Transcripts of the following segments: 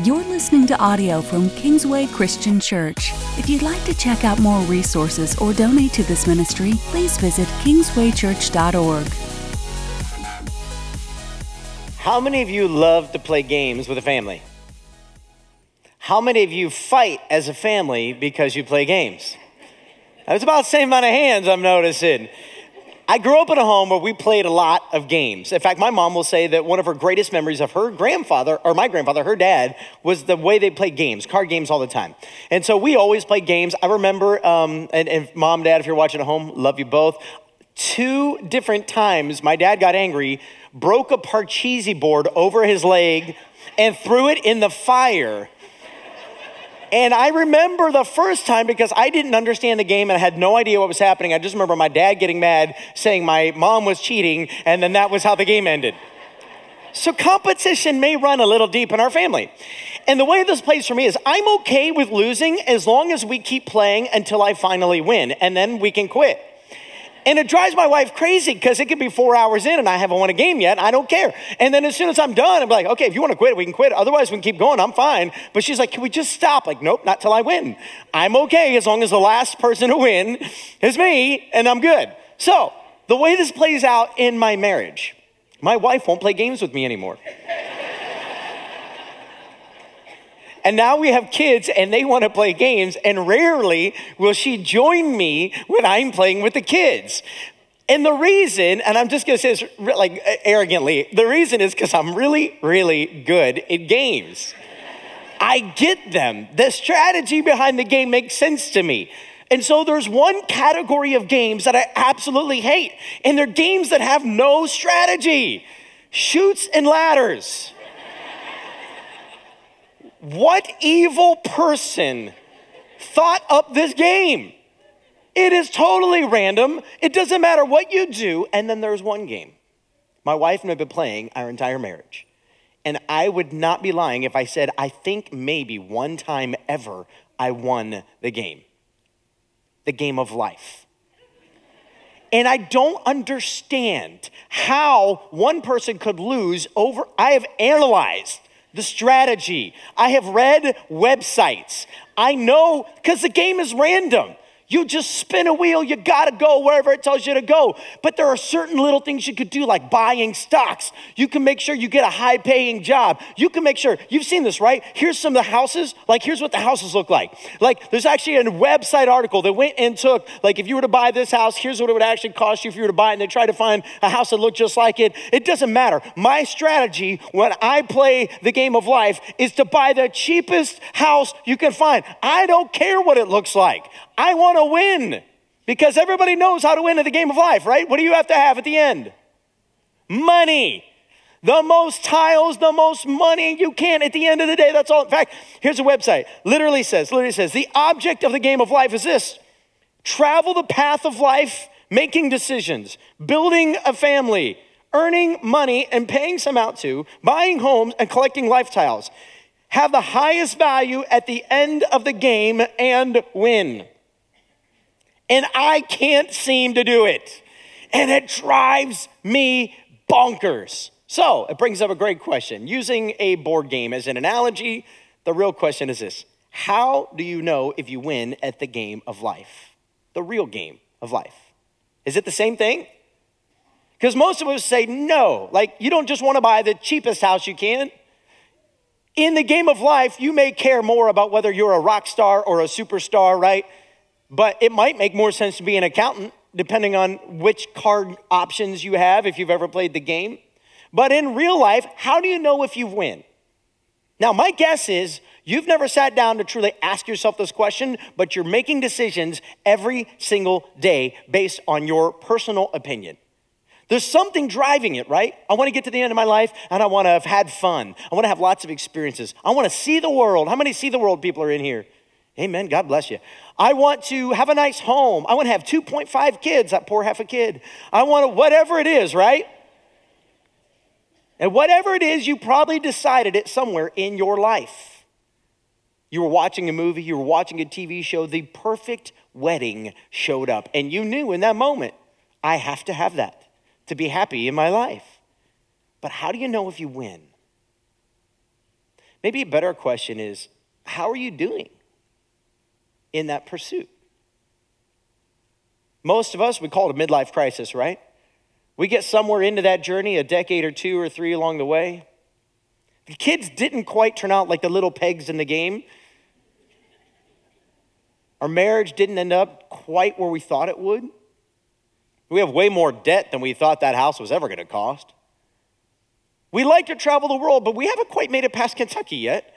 You're listening to audio from Kingsway Christian Church. If you'd like to check out more resources or donate to this ministry, please visit kingswaychurch.org. How many of you love to play games with a family? How many of you fight as a family because you play games? That's about the same amount of hands I'm noticing. I grew up in a home where we played a lot of games. In fact, my mom will say that one of her greatest memories of her grandfather, or my grandfather, her dad, was the way they played games, card games all the time. And so we always played games. I remember, um, and, and mom, dad, if you're watching at home, love you both. Two different times, my dad got angry, broke a Parcheesi board over his leg, and threw it in the fire. And I remember the first time because I didn't understand the game and I had no idea what was happening. I just remember my dad getting mad, saying my mom was cheating, and then that was how the game ended. So competition may run a little deep in our family. And the way this plays for me is I'm okay with losing as long as we keep playing until I finally win, and then we can quit. And it drives my wife crazy because it could be four hours in and I haven't won a game yet. I don't care. And then as soon as I'm done, I'm like, okay, if you want to quit, we can quit. Otherwise, we can keep going. I'm fine. But she's like, can we just stop? Like, nope, not till I win. I'm okay as long as the last person to win is me and I'm good. So the way this plays out in my marriage, my wife won't play games with me anymore. And now we have kids and they want to play games, and rarely will she join me when I'm playing with the kids. And the reason, and I'm just gonna say this like arrogantly, the reason is because I'm really, really good at games. I get them. The strategy behind the game makes sense to me. And so there's one category of games that I absolutely hate, and they're games that have no strategy Chutes and Ladders. What evil person thought up this game? It is totally random. It doesn't matter what you do. And then there's one game. My wife and I have been playing our entire marriage. And I would not be lying if I said, I think maybe one time ever I won the game the game of life. And I don't understand how one person could lose over. I have analyzed the strategy. I have read websites. I know because the game is random. You just spin a wheel, you gotta go wherever it tells you to go. But there are certain little things you could do, like buying stocks. You can make sure you get a high paying job. You can make sure, you've seen this, right? Here's some of the houses. Like, here's what the houses look like. Like, there's actually a website article that went and took, like, if you were to buy this house, here's what it would actually cost you if you were to buy it. And they tried to find a house that looked just like it. It doesn't matter. My strategy when I play the game of life is to buy the cheapest house you can find. I don't care what it looks like. I want to win because everybody knows how to win in the game of life, right? What do you have to have at the end? Money. The most tiles, the most money you can at the end of the day. That's all. In fact, here's a website. Literally says, literally says, the object of the game of life is this travel the path of life, making decisions, building a family, earning money and paying some out to, buying homes and collecting life tiles. Have the highest value at the end of the game and win and I can't seem to do it. And it drives me bonkers. So it brings up a great question. Using a board game as an analogy, the real question is this How do you know if you win at the game of life? The real game of life. Is it the same thing? Because most of us say no. Like, you don't just want to buy the cheapest house you can. In the game of life, you may care more about whether you're a rock star or a superstar, right? But it might make more sense to be an accountant, depending on which card options you have if you've ever played the game. But in real life, how do you know if you win? Now, my guess is you've never sat down to truly ask yourself this question, but you're making decisions every single day based on your personal opinion. There's something driving it, right? I want to get to the end of my life and I want to have had fun. I want to have lots of experiences. I want to see the world. How many see the world people are in here? Amen. God bless you. I want to have a nice home. I want to have 2.5 kids, that poor half a kid. I want to, whatever it is, right? And whatever it is, you probably decided it somewhere in your life. You were watching a movie, you were watching a TV show, the perfect wedding showed up. And you knew in that moment, I have to have that to be happy in my life. But how do you know if you win? Maybe a better question is how are you doing in that pursuit? Most of us, we call it a midlife crisis, right? We get somewhere into that journey, a decade or two or three along the way. The kids didn't quite turn out like the little pegs in the game. Our marriage didn't end up quite where we thought it would. We have way more debt than we thought that house was ever going to cost. We like to travel the world, but we haven't quite made it past Kentucky yet,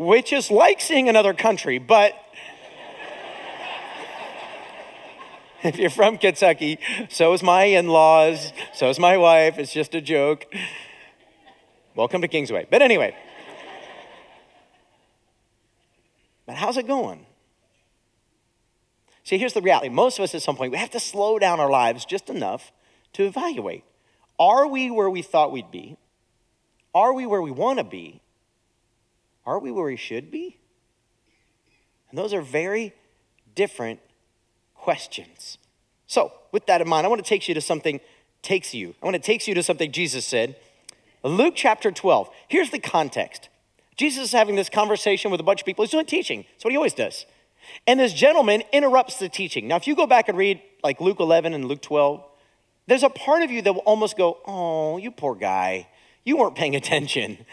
which is like seeing another country, but if you're from Kentucky, so is my in laws, so is my wife. It's just a joke. Welcome to Kingsway. But anyway, but how's it going? See, here's the reality. Most of us at some point, we have to slow down our lives just enough to evaluate. Are we where we thought we'd be? Are we where we want to be? Are we where we should be? And those are very different questions. So, with that in mind, I want to take you to something takes you. I want to take you to something Jesus said. Luke chapter 12. Here's the context. Jesus is having this conversation with a bunch of people. He's doing teaching. That's what he always does. And this gentleman interrupts the teaching. Now, if you go back and read like Luke 11 and Luke 12, there's a part of you that will almost go, Oh, you poor guy. You weren't paying attention.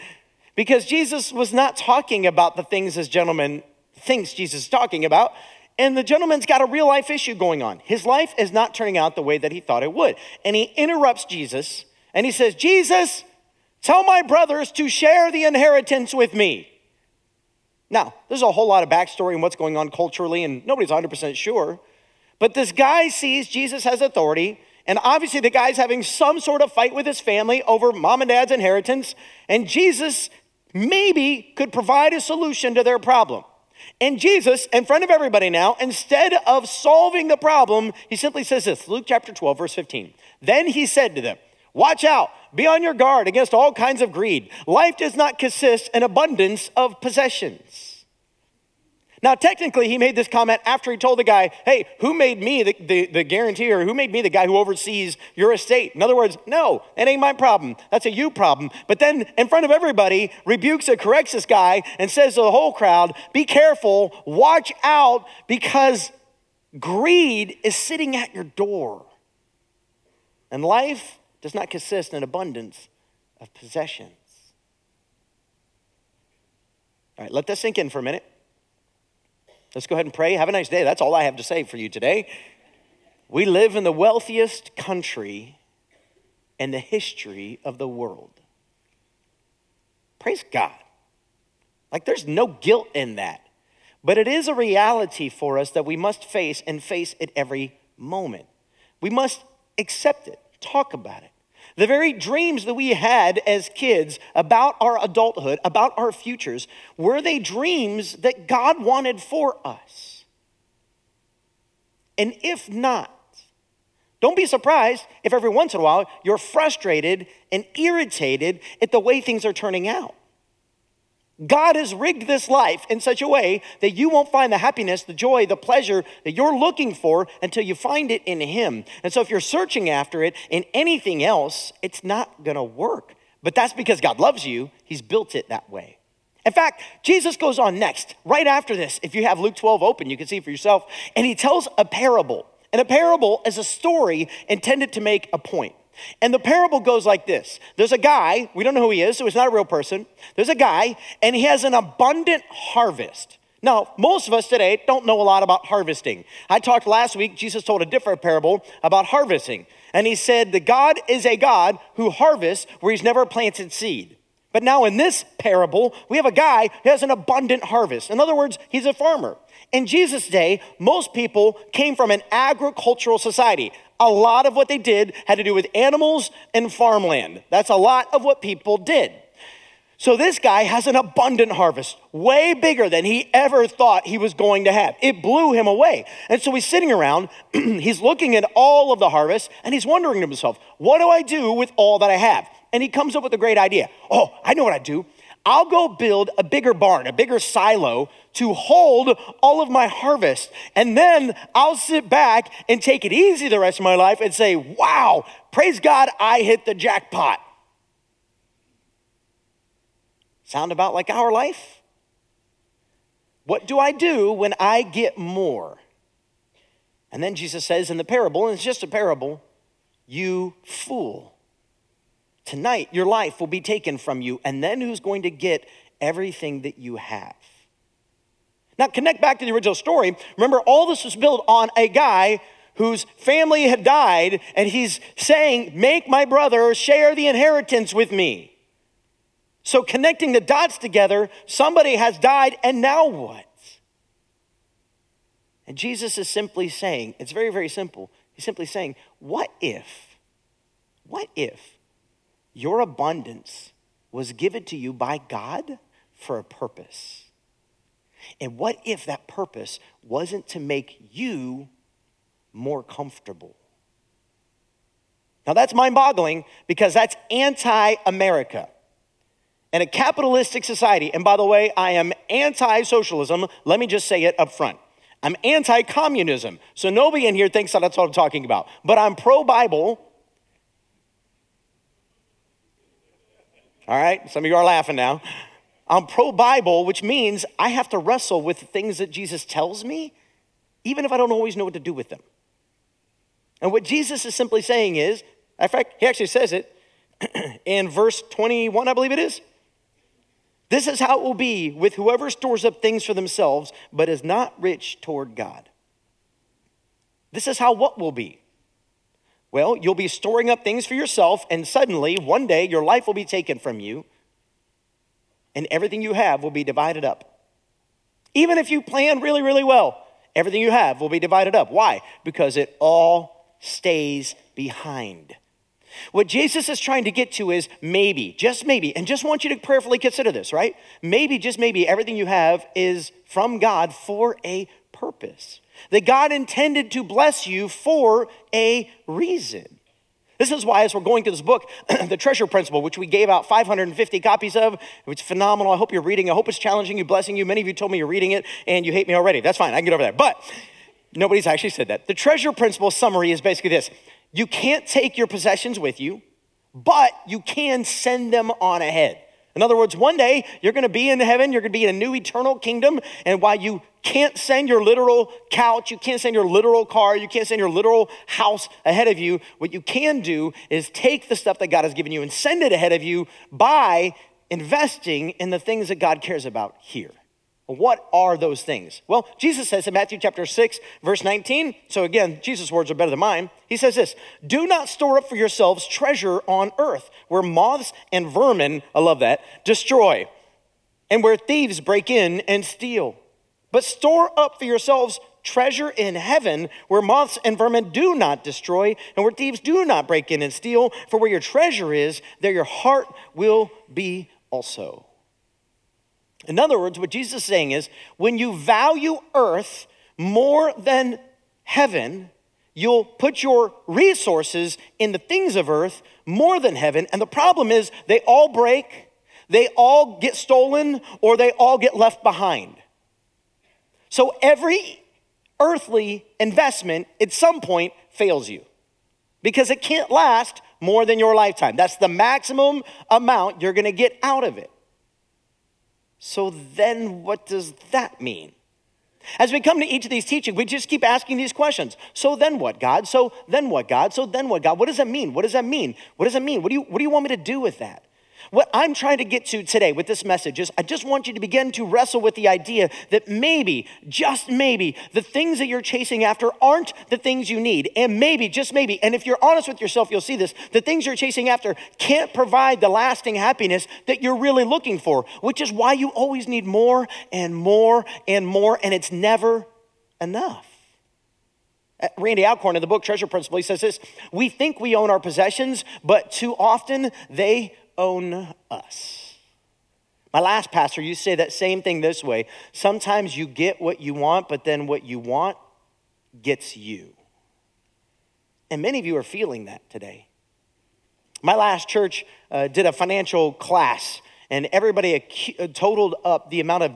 Because Jesus was not talking about the things this gentleman thinks Jesus is talking about. And the gentleman's got a real life issue going on. His life is not turning out the way that he thought it would. And he interrupts Jesus and he says, Jesus, tell my brothers to share the inheritance with me. Now, there's a whole lot of backstory and what's going on culturally, and nobody's 100% sure. But this guy sees Jesus has authority, and obviously the guy's having some sort of fight with his family over mom and dad's inheritance, and Jesus maybe could provide a solution to their problem. And Jesus, in front of everybody now, instead of solving the problem, he simply says this Luke chapter 12, verse 15. Then he said to them, Watch out, be on your guard against all kinds of greed. Life does not consist in abundance of possessions. Now, technically, he made this comment after he told the guy, Hey, who made me the, the, the guarantor? Who made me the guy who oversees your estate? In other words, no, that ain't my problem. That's a you problem. But then, in front of everybody, rebukes and corrects this guy and says to the whole crowd, Be careful, watch out, because greed is sitting at your door. And life does not consist in abundance of possessions. All right, let that sink in for a minute. Let's go ahead and pray. Have a nice day. That's all I have to say for you today. We live in the wealthiest country in the history of the world. Praise God. Like there's no guilt in that. But it is a reality for us that we must face and face at every moment. We must accept it, talk about it. The very dreams that we had as kids about our adulthood, about our futures, were they dreams that God wanted for us? And if not, don't be surprised if every once in a while you're frustrated and irritated at the way things are turning out. God has rigged this life in such a way that you won't find the happiness, the joy, the pleasure that you're looking for until you find it in Him. And so if you're searching after it in anything else, it's not gonna work. But that's because God loves you, He's built it that way. In fact, Jesus goes on next, right after this. If you have Luke 12 open, you can see for yourself. And He tells a parable. And a parable is a story intended to make a point. And the parable goes like this There's a guy, we don't know who he is, so he's not a real person. There's a guy, and he has an abundant harvest. Now, most of us today don't know a lot about harvesting. I talked last week, Jesus told a different parable about harvesting. And he said that God is a God who harvests where he's never planted seed. But now in this parable, we have a guy who has an abundant harvest. In other words, he's a farmer. In Jesus' day, most people came from an agricultural society. A lot of what they did had to do with animals and farmland. That's a lot of what people did. So this guy has an abundant harvest, way bigger than he ever thought he was going to have. It blew him away. And so he's sitting around, he's looking at all of the harvest, and he's wondering to himself, what do I do with all that I have? And he comes up with a great idea. Oh, I know what I do. I'll go build a bigger barn, a bigger silo to hold all of my harvest. And then I'll sit back and take it easy the rest of my life and say, wow, praise God, I hit the jackpot. Sound about like our life? What do I do when I get more? And then Jesus says in the parable, and it's just a parable, you fool. Tonight, your life will be taken from you, and then who's going to get everything that you have? Now, connect back to the original story. Remember, all this was built on a guy whose family had died, and he's saying, Make my brother share the inheritance with me. So, connecting the dots together, somebody has died, and now what? And Jesus is simply saying, it's very, very simple. He's simply saying, What if, what if your abundance was given to you by God for a purpose? And what if that purpose wasn't to make you more comfortable? Now, that's mind boggling because that's anti America. In a capitalistic society, and by the way, I am anti socialism, let me just say it up front. I'm anti communism, so nobody in here thinks that that's what I'm talking about. But I'm pro Bible. All right, some of you are laughing now. Um, I'm pro Bible, which means I have to wrestle with the things that Jesus tells me, even if I don't always know what to do with them. And what Jesus is simply saying is, in fact, he actually says it in verse 21, I believe it is. This is how it will be with whoever stores up things for themselves, but is not rich toward God. This is how what will be. Well, you'll be storing up things for yourself, and suddenly, one day, your life will be taken from you and everything you have will be divided up. Even if you plan really, really well, everything you have will be divided up. Why? Because it all stays behind. What Jesus is trying to get to is maybe, just maybe, and just want you to prayerfully consider this, right? Maybe, just maybe, everything you have is from God for a purpose. That God intended to bless you for a reason. This is why, as we're going through this book, The Treasure Principle, which we gave out 550 copies of, it's phenomenal. I hope you're reading. I hope it's challenging you, blessing you. Many of you told me you're reading it and you hate me already. That's fine. I can get over that. But nobody's actually said that. The Treasure Principle summary is basically this you can't take your possessions with you, but you can send them on ahead. In other words, one day you're going to be in heaven, you're going to be in a new eternal kingdom, and while you can't send your literal couch, you can't send your literal car, you can't send your literal house ahead of you, what you can do is take the stuff that God has given you and send it ahead of you by investing in the things that God cares about here. What are those things? Well, Jesus says in Matthew chapter 6, verse 19, so again, Jesus' words are better than mine. He says this Do not store up for yourselves treasure on earth, where moths and vermin, I love that, destroy, and where thieves break in and steal. But store up for yourselves treasure in heaven, where moths and vermin do not destroy, and where thieves do not break in and steal. For where your treasure is, there your heart will be also. In other words, what Jesus is saying is when you value earth more than heaven, you'll put your resources in the things of earth more than heaven. And the problem is they all break, they all get stolen, or they all get left behind. So every earthly investment at some point fails you because it can't last more than your lifetime. That's the maximum amount you're going to get out of it. So then, what does that mean? As we come to each of these teachings, we just keep asking these questions. So then what, God? So then what, God? So then what, God? What does that mean? What does that mean? What does that mean? What do you, what do you want me to do with that? What I'm trying to get to today with this message is I just want you to begin to wrestle with the idea that maybe, just maybe, the things that you're chasing after aren't the things you need. And maybe, just maybe, and if you're honest with yourself, you'll see this the things you're chasing after can't provide the lasting happiness that you're really looking for, which is why you always need more and more and more, and it's never enough. Uh, Randy Alcorn in the book Treasure Principle, he says this We think we own our possessions, but too often they own us. My last pastor you say that same thing this way sometimes you get what you want, but then what you want gets you. And many of you are feeling that today. My last church uh, did a financial class, and everybody ac- uh, totaled up the amount of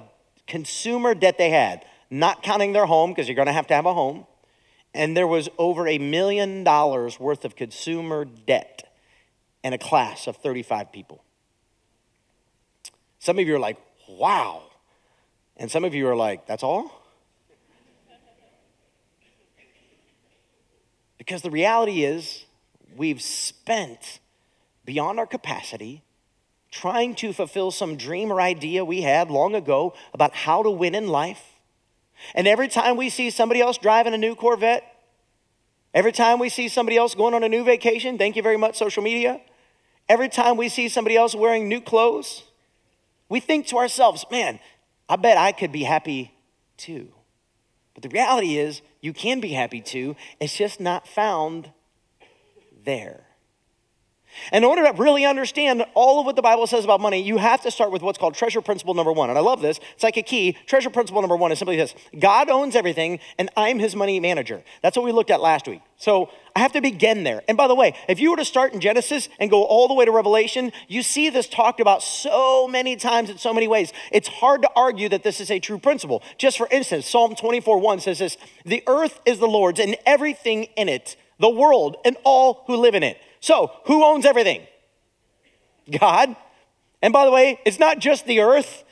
consumer debt they had, not counting their home, because you're going to have to have a home. And there was over a million dollars worth of consumer debt and a class of 35 people. Some of you are like, wow. And some of you are like, that's all? Because the reality is, we've spent beyond our capacity trying to fulfill some dream or idea we had long ago about how to win in life. And every time we see somebody else driving a new Corvette, every time we see somebody else going on a new vacation, thank you very much, social media, every time we see somebody else wearing new clothes, we think to ourselves, man, I bet I could be happy too. But the reality is, you can be happy too, it's just not found there. In order to really understand all of what the Bible says about money, you have to start with what's called treasure principle number one. And I love this. It's like a key. Treasure principle number one is simply this God owns everything, and I'm his money manager. That's what we looked at last week. So I have to begin there. And by the way, if you were to start in Genesis and go all the way to Revelation, you see this talked about so many times in so many ways. It's hard to argue that this is a true principle. Just for instance, Psalm 24 1 says this The earth is the Lord's and everything in it, the world and all who live in it. So, who owns everything? God. And by the way, it's not just the earth.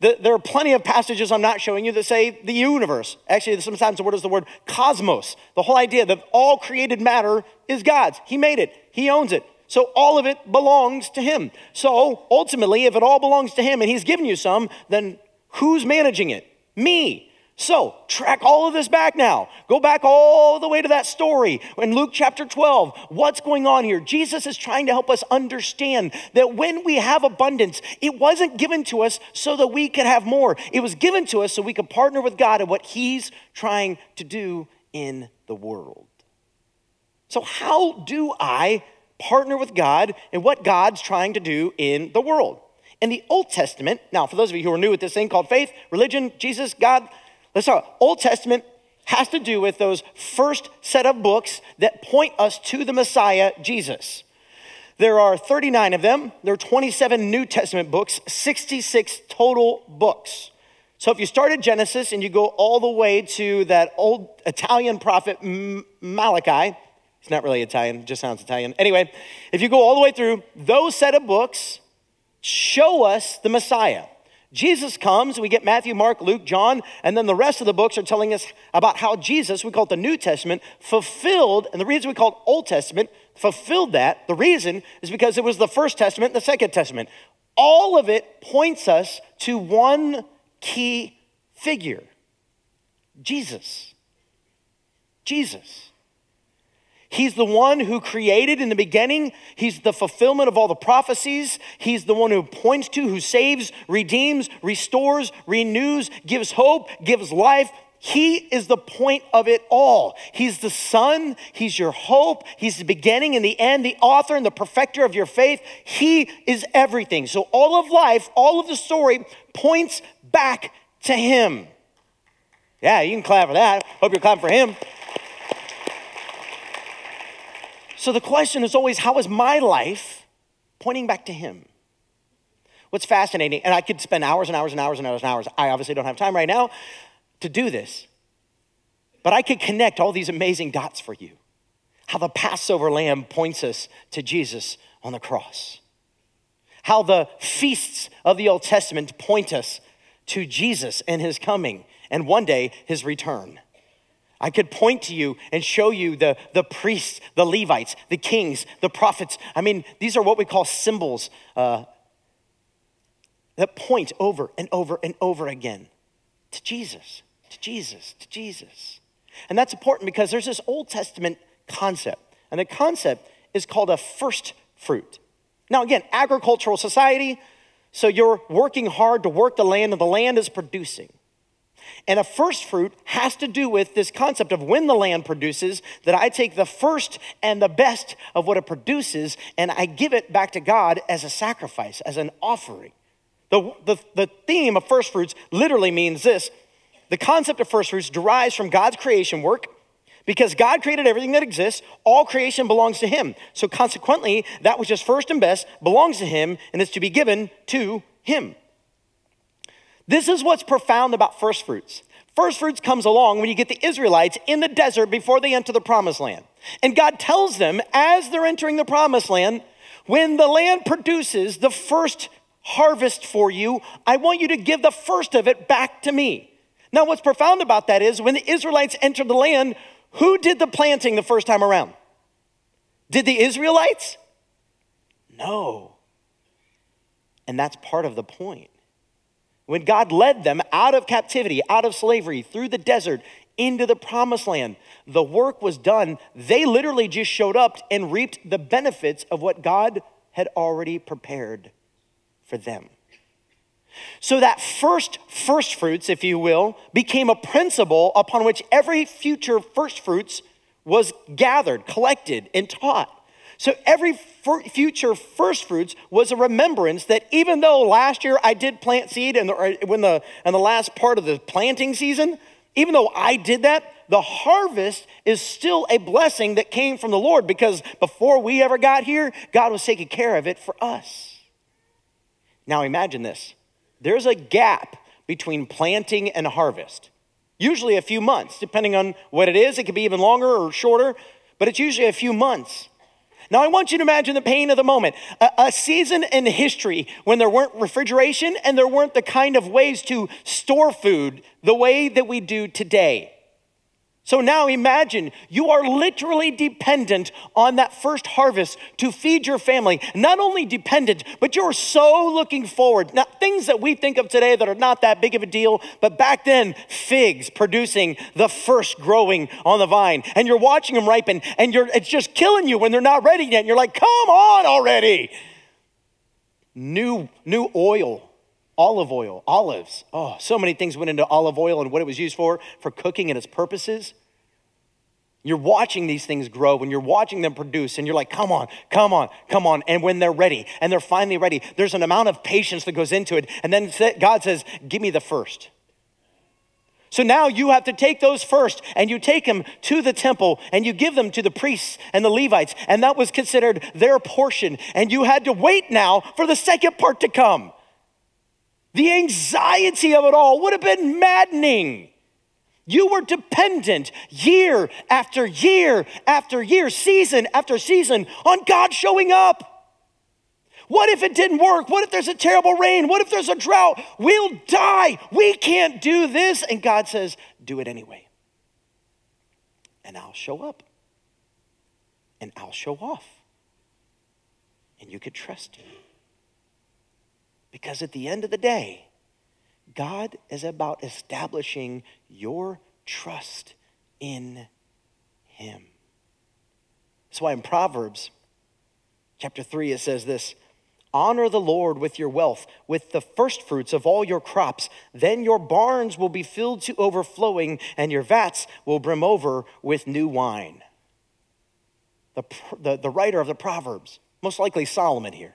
The, there are plenty of passages I'm not showing you that say the universe. Actually, sometimes the word is the word cosmos. The whole idea that all created matter is God's. He made it, He owns it. So all of it belongs to Him. So ultimately, if it all belongs to Him and He's given you some, then who's managing it? Me. So, track all of this back now. Go back all the way to that story in Luke chapter 12. What's going on here? Jesus is trying to help us understand that when we have abundance, it wasn't given to us so that we could have more. It was given to us so we could partner with God in what He's trying to do in the world. So, how do I partner with God in what God's trying to do in the world? In the Old Testament, now, for those of you who are new at this thing called faith, religion, Jesus, God, Let's talk. Old Testament has to do with those first set of books that point us to the Messiah, Jesus. There are 39 of them. There are 27 New Testament books, 66 total books. So if you start at Genesis and you go all the way to that old Italian prophet Malachi, he's not really Italian, just sounds Italian. Anyway, if you go all the way through, those set of books show us the Messiah. Jesus comes, we get Matthew, Mark, Luke, John, and then the rest of the books are telling us about how Jesus, we call it the New Testament, fulfilled, and the reason we call it Old Testament, fulfilled that, the reason is because it was the First Testament and the Second Testament. All of it points us to one key figure Jesus. Jesus. He's the one who created in the beginning. He's the fulfillment of all the prophecies. He's the one who points to, who saves, redeems, restores, renews, gives hope, gives life. He is the point of it all. He's the Son. He's your hope. He's the beginning and the end, the author and the perfecter of your faith. He is everything. So all of life, all of the story points back to Him. Yeah, you can clap for that. Hope you're clapping for Him. So the question is always how is my life pointing back to Him? What's fascinating, and I could spend hours and hours and hours and hours and hours. I obviously don't have time right now to do this, but I could connect all these amazing dots for you. How the Passover lamb points us to Jesus on the cross. How the feasts of the Old Testament point us to Jesus and his coming, and one day his return. I could point to you and show you the, the priests, the Levites, the kings, the prophets. I mean, these are what we call symbols uh, that point over and over and over again to Jesus, to Jesus, to Jesus. And that's important because there's this Old Testament concept, and the concept is called a first fruit. Now, again, agricultural society, so you're working hard to work the land, and the land is producing. And a first fruit has to do with this concept of when the land produces, that I take the first and the best of what it produces and I give it back to God as a sacrifice, as an offering. The, the, the theme of first fruits literally means this the concept of first fruits derives from God's creation work. Because God created everything that exists, all creation belongs to Him. So, consequently, that which is first and best belongs to Him and is to be given to Him. This is what's profound about first fruits. First fruits comes along when you get the Israelites in the desert before they enter the promised land. And God tells them as they're entering the promised land, when the land produces the first harvest for you, I want you to give the first of it back to me. Now, what's profound about that is when the Israelites entered the land, who did the planting the first time around? Did the Israelites? No. And that's part of the point. When God led them out of captivity, out of slavery, through the desert, into the promised land, the work was done. They literally just showed up and reaped the benefits of what God had already prepared for them. So that first first fruits, if you will, became a principle upon which every future first fruits was gathered, collected, and taught. So every future first fruits was a remembrance that even though last year I did plant seed and the, when the and the last part of the planting season, even though I did that, the harvest is still a blessing that came from the Lord because before we ever got here, God was taking care of it for us. Now imagine this there's a gap between planting and harvest, usually a few months, depending on what it is. It could be even longer or shorter, but it's usually a few months. Now, I want you to imagine the pain of the moment. A, a, season in history when there weren't refrigeration and there weren't the kind of ways to store food the way that we do today. So now imagine you are literally dependent on that first harvest to feed your family. Not only dependent, but you're so looking forward. Now, things that we think of today that are not that big of a deal, but back then, figs producing the first growing on the vine. And you're watching them ripen, and you're, it's just killing you when they're not ready yet. And you're like, come on already. New, new oil olive oil, olives. Oh, so many things went into olive oil and what it was used for, for cooking and its purposes. You're watching these things grow and you're watching them produce, and you're like, come on, come on, come on. And when they're ready, and they're finally ready, there's an amount of patience that goes into it. And then God says, give me the first. So now you have to take those first and you take them to the temple and you give them to the priests and the Levites. And that was considered their portion. And you had to wait now for the second part to come. The anxiety of it all would have been maddening. You were dependent year after year after year, season after season on God showing up. What if it didn't work? What if there's a terrible rain? What if there's a drought? We'll die. We can't do this. And God says, Do it anyway. And I'll show up. And I'll show off. And you could trust me. Because at the end of the day, God is about establishing your trust in Him. That's why in Proverbs chapter 3, it says this Honor the Lord with your wealth, with the firstfruits of all your crops. Then your barns will be filled to overflowing, and your vats will brim over with new wine. The, the, the writer of the Proverbs, most likely Solomon here,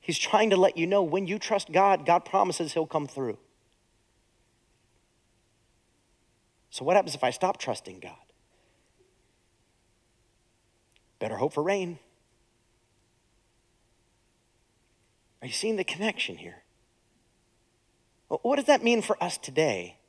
He's trying to let you know when you trust God, God promises He'll come through. So, what happens if I stop trusting God? Better hope for rain. Are you seeing the connection here? What does that mean for us today?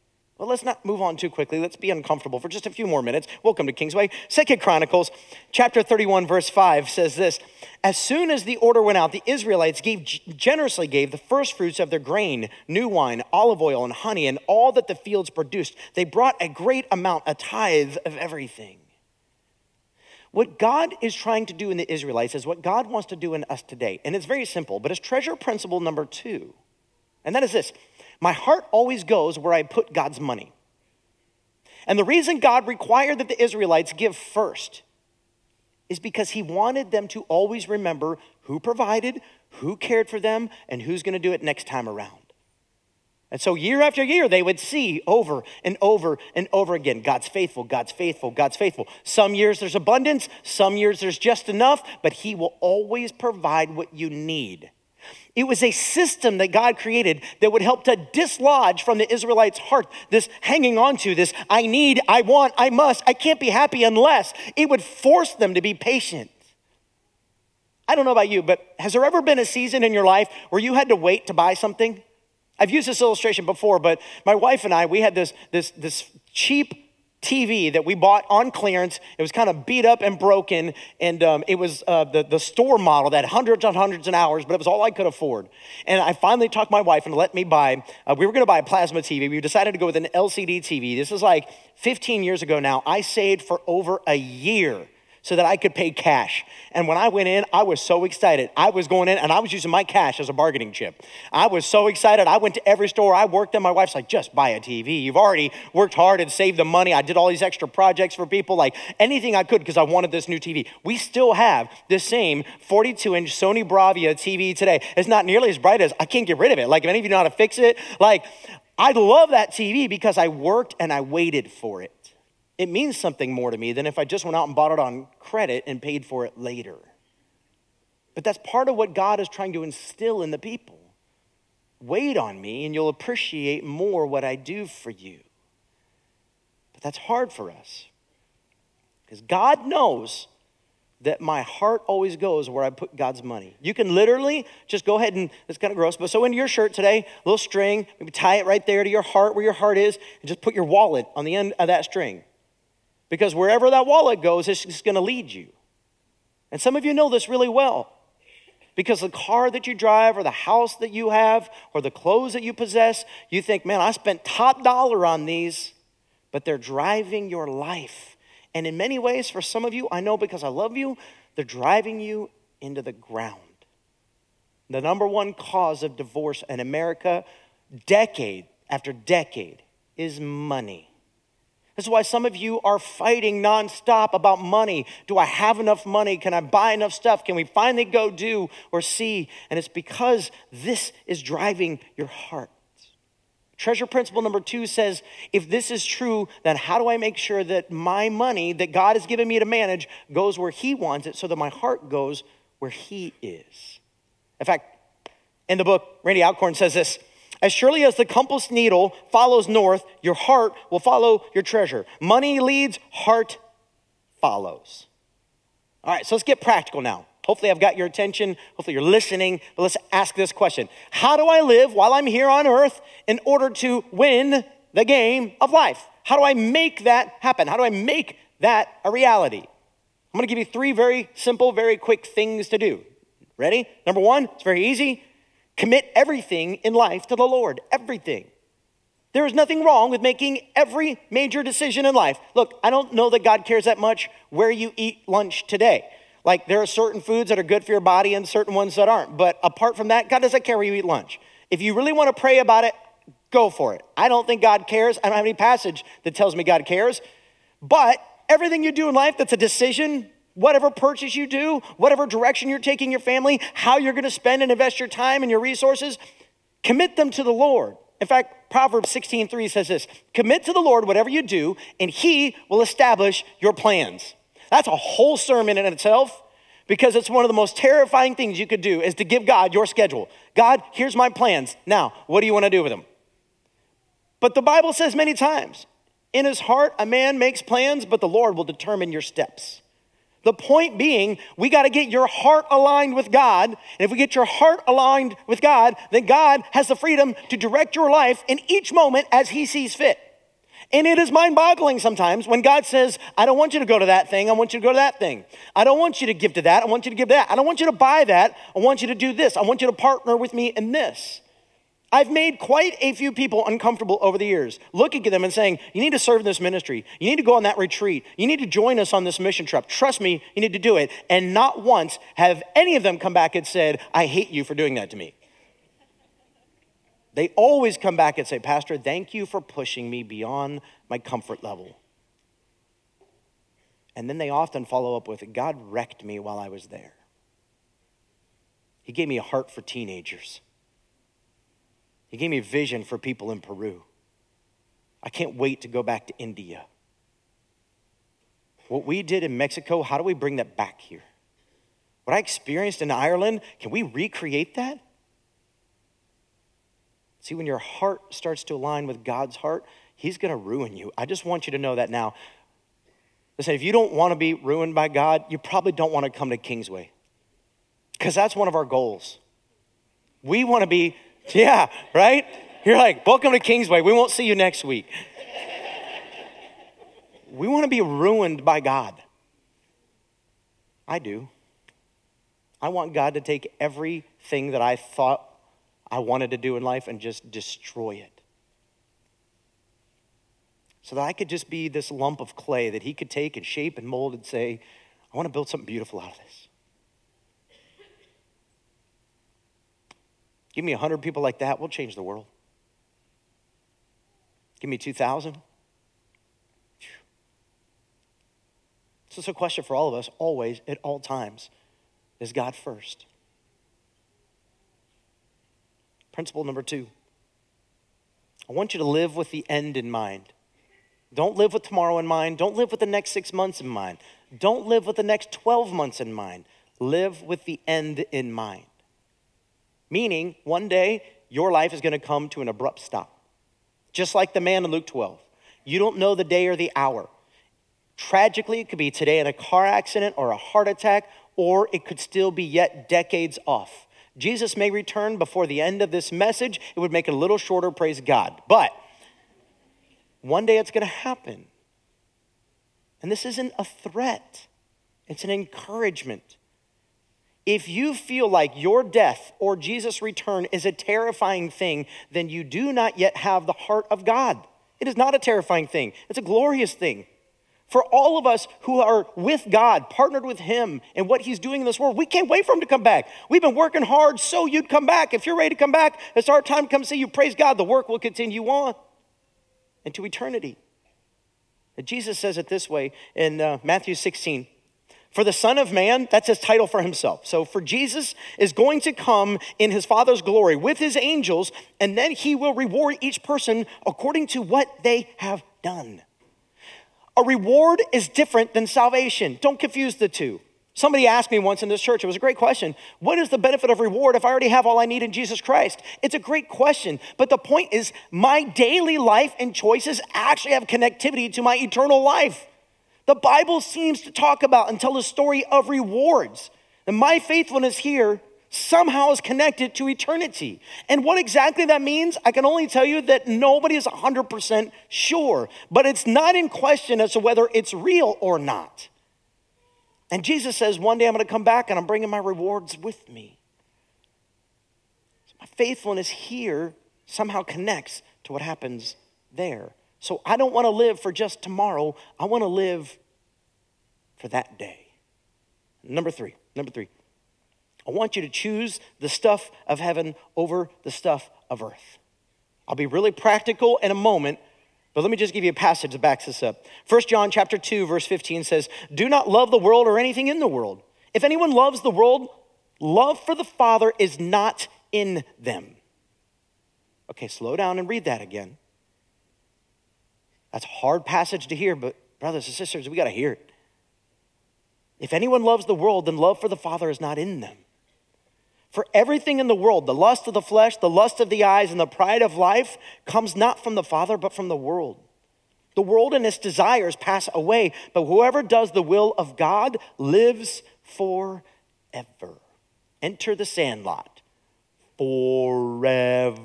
Well, let's not move on too quickly. Let's be uncomfortable for just a few more minutes. Welcome to Kingsway. Second Chronicles, chapter 31, verse 5 says this As soon as the order went out, the Israelites gave, generously gave the first fruits of their grain, new wine, olive oil, and honey, and all that the fields produced. They brought a great amount, a tithe of everything. What God is trying to do in the Israelites is what God wants to do in us today. And it's very simple, but it's treasure principle number two. And that is this my heart always goes where I put God's money. And the reason God required that the Israelites give first is because he wanted them to always remember who provided, who cared for them, and who's going to do it next time around. And so, year after year, they would see over and over and over again God's faithful, God's faithful, God's faithful. Some years there's abundance, some years there's just enough, but He will always provide what you need. It was a system that God created that would help to dislodge from the Israelites' heart this hanging on to, this I need, I want, I must, I can't be happy unless. It would force them to be patient. I don't know about you, but has there ever been a season in your life where you had to wait to buy something? I've used this illustration before, but my wife and I, we had this, this, this cheap TV that we bought on clearance. It was kind of beat up and broken, and um, it was uh, the, the store model that had hundreds and hundreds of hours, but it was all I could afford. And I finally talked my wife and let me buy, uh, we were gonna buy a plasma TV. We decided to go with an LCD TV. This is like 15 years ago now. I saved for over a year so that I could pay cash. And when I went in, I was so excited. I was going in and I was using my cash as a bargaining chip. I was so excited. I went to every store I worked in. My wife's like, just buy a TV. You've already worked hard and saved the money. I did all these extra projects for people, like anything I could because I wanted this new TV. We still have the same 42 inch Sony Bravia TV today. It's not nearly as bright as I can't get rid of it. Like, if any of you know how to fix it, like, I love that TV because I worked and I waited for it it means something more to me than if I just went out and bought it on credit and paid for it later. But that's part of what God is trying to instill in the people. Wait on me, and you'll appreciate more what I do for you. But that's hard for us because God knows that my heart always goes where I put God's money. You can literally just go ahead and, it's kind of gross, but so into your shirt today, a little string, maybe tie it right there to your heart where your heart is, and just put your wallet on the end of that string. Because wherever that wallet goes, it's just going to lead you. And some of you know this really well. Because the car that you drive, or the house that you have, or the clothes that you possess, you think, man, I spent top dollar on these, but they're driving your life. And in many ways, for some of you, I know because I love you, they're driving you into the ground. The number one cause of divorce in America, decade after decade, is money. This is why some of you are fighting nonstop about money. Do I have enough money? Can I buy enough stuff? Can we finally go do or see? And it's because this is driving your heart. Treasure principle number two says if this is true, then how do I make sure that my money that God has given me to manage goes where He wants it so that my heart goes where He is? In fact, in the book, Randy Alcorn says this as surely as the compass needle follows north, your heart will follow your treasure. Money leads, heart follows. All right, so let's get practical now. Hopefully, I've got your attention. Hopefully, you're listening. But let's ask this question How do I live while I'm here on earth in order to win the game of life? How do I make that happen? How do I make that a reality? I'm gonna give you three very simple, very quick things to do. Ready? Number one, it's very easy. Commit everything in life to the Lord, everything. There is nothing wrong with making every major decision in life. Look, I don't know that God cares that much where you eat lunch today. Like, there are certain foods that are good for your body and certain ones that aren't. But apart from that, God doesn't care where you eat lunch. If you really want to pray about it, go for it. I don't think God cares. I don't have any passage that tells me God cares. But everything you do in life that's a decision, whatever purchase you do, whatever direction you're taking your family, how you're going to spend and invest your time and your resources, commit them to the Lord. In fact, Proverbs 16:3 says this, "Commit to the Lord whatever you do, and he will establish your plans." That's a whole sermon in itself because it's one of the most terrifying things you could do is to give God your schedule. God, here's my plans. Now, what do you want to do with them? But the Bible says many times, in his heart a man makes plans, but the Lord will determine your steps. The point being, we got to get your heart aligned with God. And if we get your heart aligned with God, then God has the freedom to direct your life in each moment as He sees fit. And it is mind boggling sometimes when God says, I don't want you to go to that thing, I want you to go to that thing. I don't want you to give to that, I want you to give to that. I don't want you to buy that, I want you to do this. I want you to partner with me in this. I've made quite a few people uncomfortable over the years, looking at them and saying, You need to serve in this ministry. You need to go on that retreat. You need to join us on this mission trip. Trust me, you need to do it. And not once have any of them come back and said, I hate you for doing that to me. They always come back and say, Pastor, thank you for pushing me beyond my comfort level. And then they often follow up with, God wrecked me while I was there. He gave me a heart for teenagers. He gave me a vision for people in Peru. I can't wait to go back to India. What we did in Mexico, how do we bring that back here? What I experienced in Ireland, can we recreate that? See, when your heart starts to align with God's heart, He's going to ruin you. I just want you to know that now. Listen, if you don't want to be ruined by God, you probably don't want to come to Kingsway because that's one of our goals. We want to be yeah, right? You're like, welcome to Kingsway. We won't see you next week. we want to be ruined by God. I do. I want God to take everything that I thought I wanted to do in life and just destroy it. So that I could just be this lump of clay that He could take and shape and mold and say, I want to build something beautiful out of this. Give me 100 people like that, we'll change the world. Give me 2,000. So it's a question for all of us, always, at all times. Is God first? Principle number two I want you to live with the end in mind. Don't live with tomorrow in mind. Don't live with the next six months in mind. Don't live with the next 12 months in mind. Live with the end in mind. Meaning, one day, your life is going to come to an abrupt stop. Just like the man in Luke 12. You don't know the day or the hour. Tragically, it could be today in a car accident or a heart attack, or it could still be yet decades off. Jesus may return before the end of this message. It would make it a little shorter, praise God. But one day it's going to happen. And this isn't a threat, it's an encouragement. If you feel like your death or Jesus' return is a terrifying thing, then you do not yet have the heart of God. It is not a terrifying thing, it's a glorious thing. For all of us who are with God, partnered with Him and what He's doing in this world, we can't wait for Him to come back. We've been working hard so you'd come back. If you're ready to come back, it's our time to come see you. Praise God, the work will continue on into eternity. Jesus says it this way in uh, Matthew 16. For the Son of Man, that's his title for himself. So, for Jesus is going to come in his Father's glory with his angels, and then he will reward each person according to what they have done. A reward is different than salvation. Don't confuse the two. Somebody asked me once in this church, it was a great question. What is the benefit of reward if I already have all I need in Jesus Christ? It's a great question. But the point is, my daily life and choices actually have connectivity to my eternal life. The Bible seems to talk about and tell a story of rewards. And my faithfulness here somehow is connected to eternity. And what exactly that means, I can only tell you that nobody is 100% sure, but it's not in question as to whether it's real or not. And Jesus says, One day I'm going to come back and I'm bringing my rewards with me. So my faithfulness here somehow connects to what happens there. So I don't want to live for just tomorrow, I want to live for that day. Number three, number three. I want you to choose the stuff of heaven over the stuff of earth. I'll be really practical in a moment, but let me just give you a passage that backs this up. 1 John chapter 2 verse 15 says, "Do not love the world or anything in the world. If anyone loves the world, love for the Father is not in them." Okay, slow down and read that again. That's a hard passage to hear, but brothers and sisters, we got to hear it. If anyone loves the world, then love for the Father is not in them. For everything in the world, the lust of the flesh, the lust of the eyes, and the pride of life comes not from the Father, but from the world. The world and its desires pass away, but whoever does the will of God lives forever. Enter the sandlot. Forever.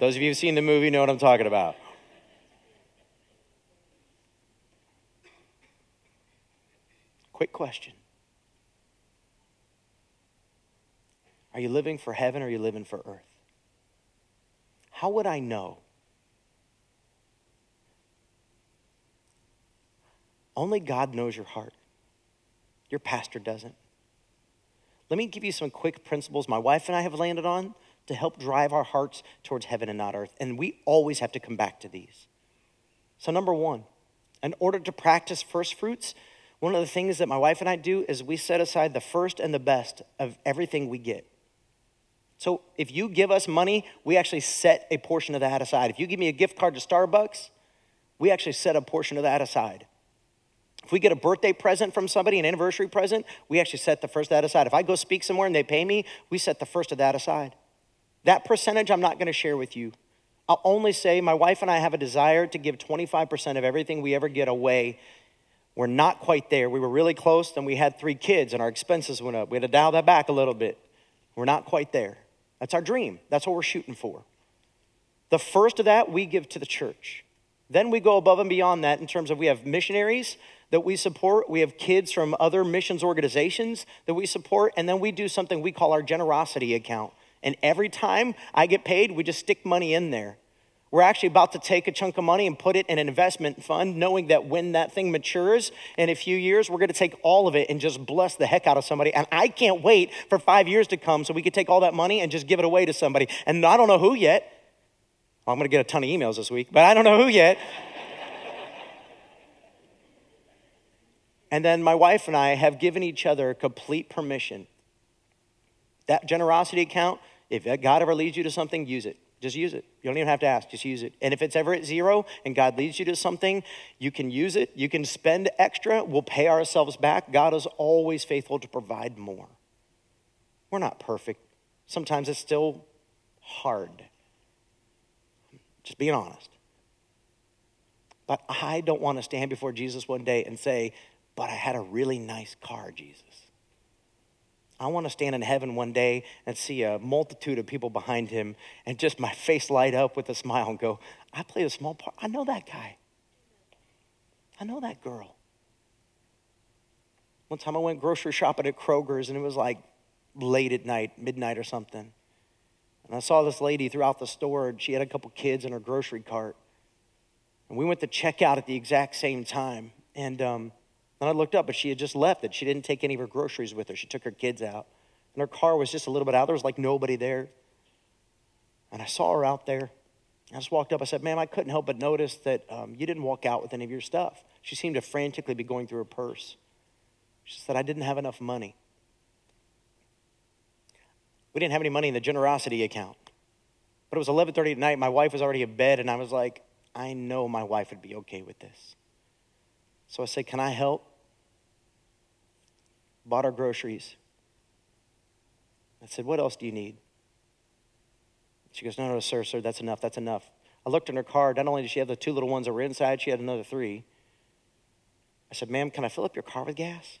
Those of you who've seen the movie know what I'm talking about. Quick question Are you living for heaven or are you living for earth? How would I know? Only God knows your heart. Your pastor doesn't. Let me give you some quick principles my wife and I have landed on to help drive our hearts towards heaven and not earth. And we always have to come back to these. So, number one, in order to practice first fruits, one of the things that my wife and I do is we set aside the first and the best of everything we get. So if you give us money, we actually set a portion of that aside. If you give me a gift card to Starbucks, we actually set a portion of that aside. If we get a birthday present from somebody, an anniversary present, we actually set the first of that aside. If I go speak somewhere and they pay me, we set the first of that aside. That percentage I'm not going to share with you. I'll only say my wife and I have a desire to give 25% of everything we ever get away. We're not quite there. We were really close, then we had three kids and our expenses went up. We had to dial that back a little bit. We're not quite there. That's our dream. That's what we're shooting for. The first of that we give to the church. Then we go above and beyond that in terms of we have missionaries that we support, we have kids from other missions organizations that we support, and then we do something we call our generosity account. And every time I get paid, we just stick money in there. We're actually about to take a chunk of money and put it in an investment fund, knowing that when that thing matures in a few years, we're going to take all of it and just bless the heck out of somebody. And I can't wait for five years to come so we could take all that money and just give it away to somebody. And I don't know who yet. Well, I'm going to get a ton of emails this week, but I don't know who yet. and then my wife and I have given each other complete permission. That generosity account, if God ever leads you to something, use it. Just use it. You don't even have to ask, just use it. And if it's ever at zero and God leads you to something, you can use it. You can spend extra. We'll pay ourselves back. God is always faithful to provide more. We're not perfect. Sometimes it's still hard. Just being honest. But I don't want to stand before Jesus one day and say, But I had a really nice car, Jesus. I want to stand in heaven one day and see a multitude of people behind him and just my face light up with a smile and go, I played a small part. I know that guy. I know that girl. One time I went grocery shopping at Kroger's and it was like late at night, midnight or something. And I saw this lady throughout the store, and she had a couple kids in her grocery cart. And we went to check out at the exact same time. And um, then I looked up, but she had just left it. She didn't take any of her groceries with her. She took her kids out. And her car was just a little bit out. There was like nobody there. And I saw her out there. I just walked up. I said, Ma'am, I couldn't help but notice that um, you didn't walk out with any of your stuff. She seemed to frantically be going through her purse. She said, I didn't have enough money. We didn't have any money in the generosity account. But it was 11:30 at night. My wife was already in bed, and I was like, I know my wife would be okay with this. So I said, Can I help? Bought our groceries. I said, What else do you need? She goes, No, no, sir, sir, that's enough, that's enough. I looked in her car. Not only did she have the two little ones that were inside, she had another three. I said, Ma'am, can I fill up your car with gas?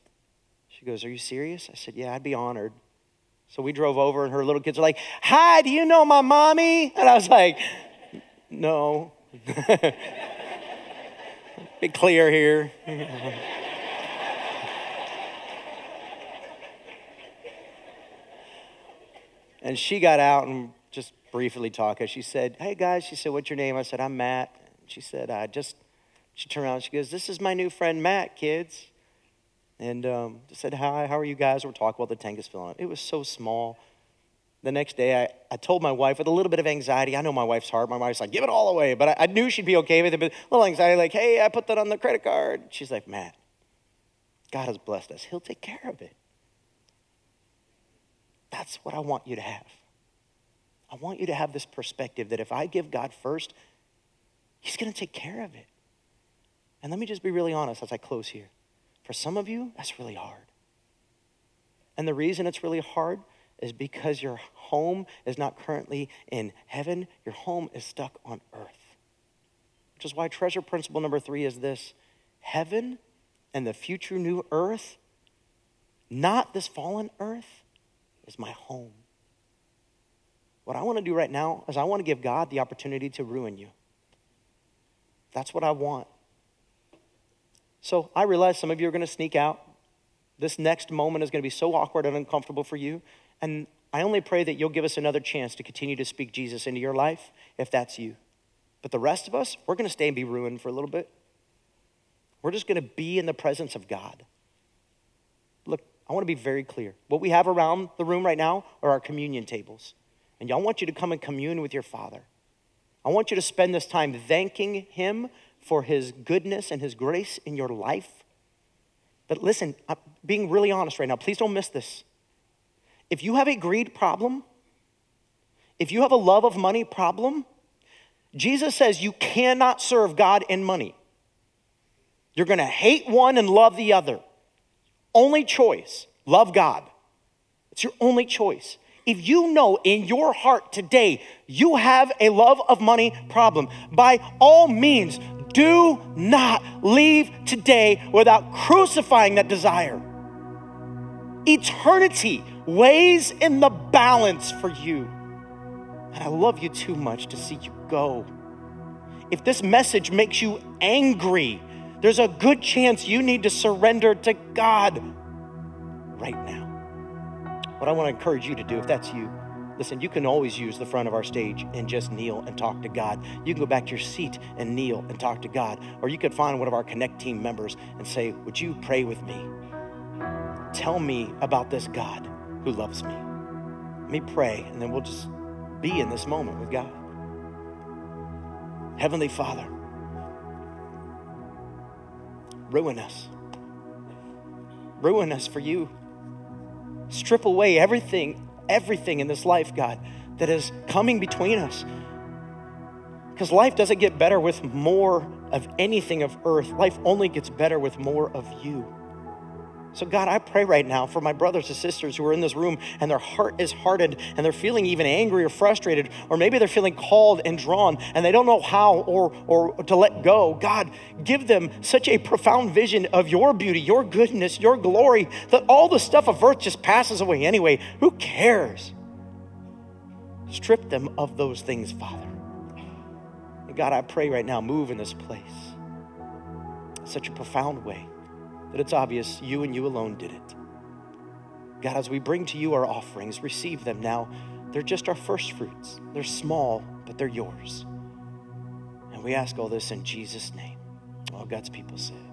She goes, Are you serious? I said, Yeah, I'd be honored. So we drove over, and her little kids are like, Hi, do you know my mommy? And I was like, No. Be clear here. and she got out and just briefly talked. She said, Hey guys, she said, What's your name? I said, I'm Matt. She said, I just, she turned around she goes, This is my new friend Matt, kids. And um, said, Hi, how are you guys? We're talking about the tank is filling up. It was so small. The next day, I, I told my wife with a little bit of anxiety. I know my wife's heart. My wife's like, give it all away. But I, I knew she'd be okay with it. But a little anxiety, like, hey, I put that on the credit card. She's like, Matt, God has blessed us. He'll take care of it. That's what I want you to have. I want you to have this perspective that if I give God first, He's going to take care of it. And let me just be really honest as I close here. For some of you, that's really hard. And the reason it's really hard is because your home is not currently in heaven, your home is stuck on earth. Which is why treasure principle number three is this heaven and the future new earth, not this fallen earth, is my home. What I want to do right now is I want to give God the opportunity to ruin you. That's what I want. So I realize some of you are going to sneak out. This next moment is going to be so awkward and uncomfortable for you. And I only pray that you'll give us another chance to continue to speak Jesus into your life if that's you. But the rest of us, we're going to stay and be ruined for a little bit. We're just going to be in the presence of God. Look, I want to be very clear. What we have around the room right now are our communion tables. And y'all want you to come and commune with your Father. I want you to spend this time thanking Him for his goodness and his grace in your life. But listen, I'm being really honest right now, please don't miss this. If you have a greed problem, if you have a love of money problem, Jesus says you cannot serve God and money. You're gonna hate one and love the other. Only choice love God. It's your only choice. If you know in your heart today you have a love of money problem, by all means, do not leave today without crucifying that desire. Eternity weighs in the balance for you. And I love you too much to see you go. if this message makes you angry, there's a good chance you need to surrender to God right now. What I want to encourage you to do, if that's you, listen, you can always use the front of our stage and just kneel and talk to God. You can go back to your seat and kneel and talk to God. Or you could find one of our Connect team members and say, Would you pray with me? Tell me about this God who loves me. Let me pray, and then we'll just be in this moment with God. Heavenly Father, ruin us. Ruin us for you. Strip away everything, everything in this life, God, that is coming between us. Because life doesn't get better with more of anything of earth, life only gets better with more of you. So, God, I pray right now for my brothers and sisters who are in this room and their heart is hardened and they're feeling even angry or frustrated, or maybe they're feeling called and drawn and they don't know how or, or to let go. God, give them such a profound vision of your beauty, your goodness, your glory, that all the stuff of earth just passes away anyway. Who cares? Strip them of those things, Father. And God, I pray right now, move in this place such a profound way that it's obvious you and you alone did it. God, as we bring to you our offerings, receive them now. They're just our first fruits. They're small, but they're yours. And we ask all this in Jesus' name. All God's people say.